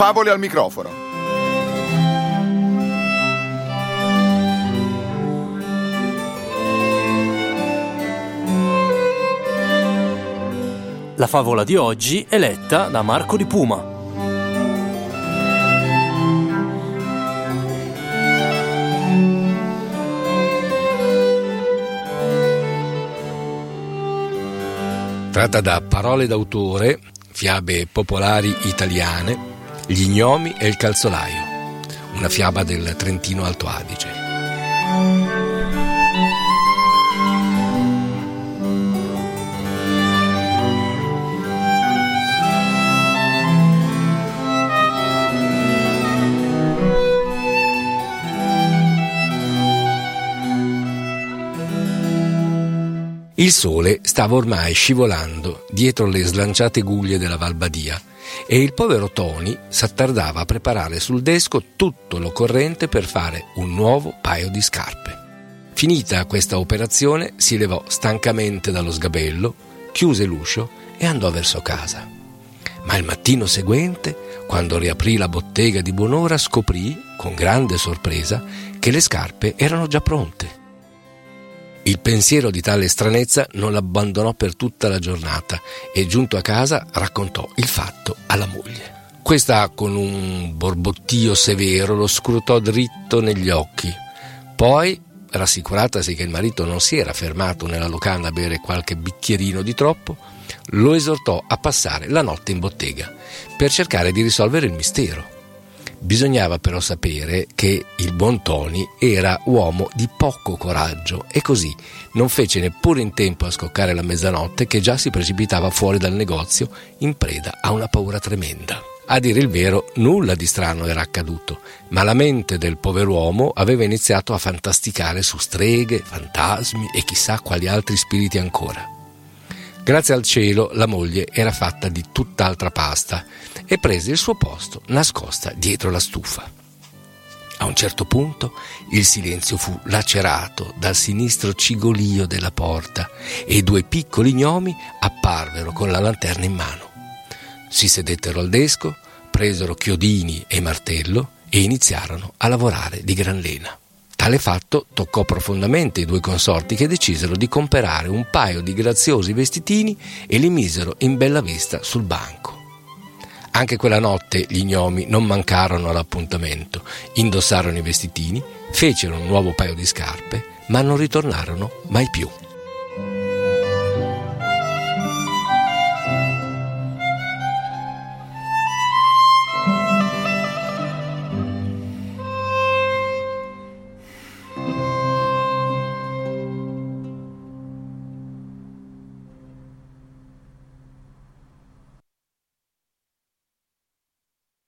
Favole al microfono. La favola di oggi è letta da Marco di Puma. Tratta da Parole d'autore, fiabe popolari italiane, Gli gnomi e il calzolaio, una fiaba del Trentino Alto Adige. Il sole stava ormai scivolando dietro le slanciate guglie della Valbadia e il povero Tony s'attardava a preparare sul desco tutto l'occorrente per fare un nuovo paio di scarpe. Finita questa operazione si levò stancamente dallo sgabello, chiuse l'uscio e andò verso casa. Ma il mattino seguente, quando riaprì la bottega di buon'ora, scoprì, con grande sorpresa, che le scarpe erano già pronte. Il pensiero di tale stranezza non l'abbandonò per tutta la giornata e giunto a casa raccontò il fatto alla moglie. Questa con un borbottio severo lo scrutò dritto negli occhi. Poi, rassicuratasi che il marito non si era fermato nella locanda a bere qualche bicchierino di troppo, lo esortò a passare la notte in bottega per cercare di risolvere il mistero. Bisognava però sapere che il buon Tony era uomo di poco coraggio e così non fece neppure in tempo a scoccare la mezzanotte che già si precipitava fuori dal negozio in preda a una paura tremenda. A dire il vero, nulla di strano era accaduto, ma la mente del pover'uomo aveva iniziato a fantasticare su streghe, fantasmi e chissà quali altri spiriti ancora. Grazie al cielo la moglie era fatta di tutt'altra pasta e prese il suo posto nascosta dietro la stufa. A un certo punto il silenzio fu lacerato dal sinistro cigolio della porta e due piccoli gnomi apparvero con la lanterna in mano. Si sedettero al desco, presero chiodini e martello e iniziarono a lavorare di gran lena. Tale fatto toccò profondamente i due consorti che decisero di comperare un paio di graziosi vestitini e li misero in bella vista sul banco. Anche quella notte gli gnomi non mancarono all'appuntamento, indossarono i vestitini, fecero un nuovo paio di scarpe, ma non ritornarono mai più.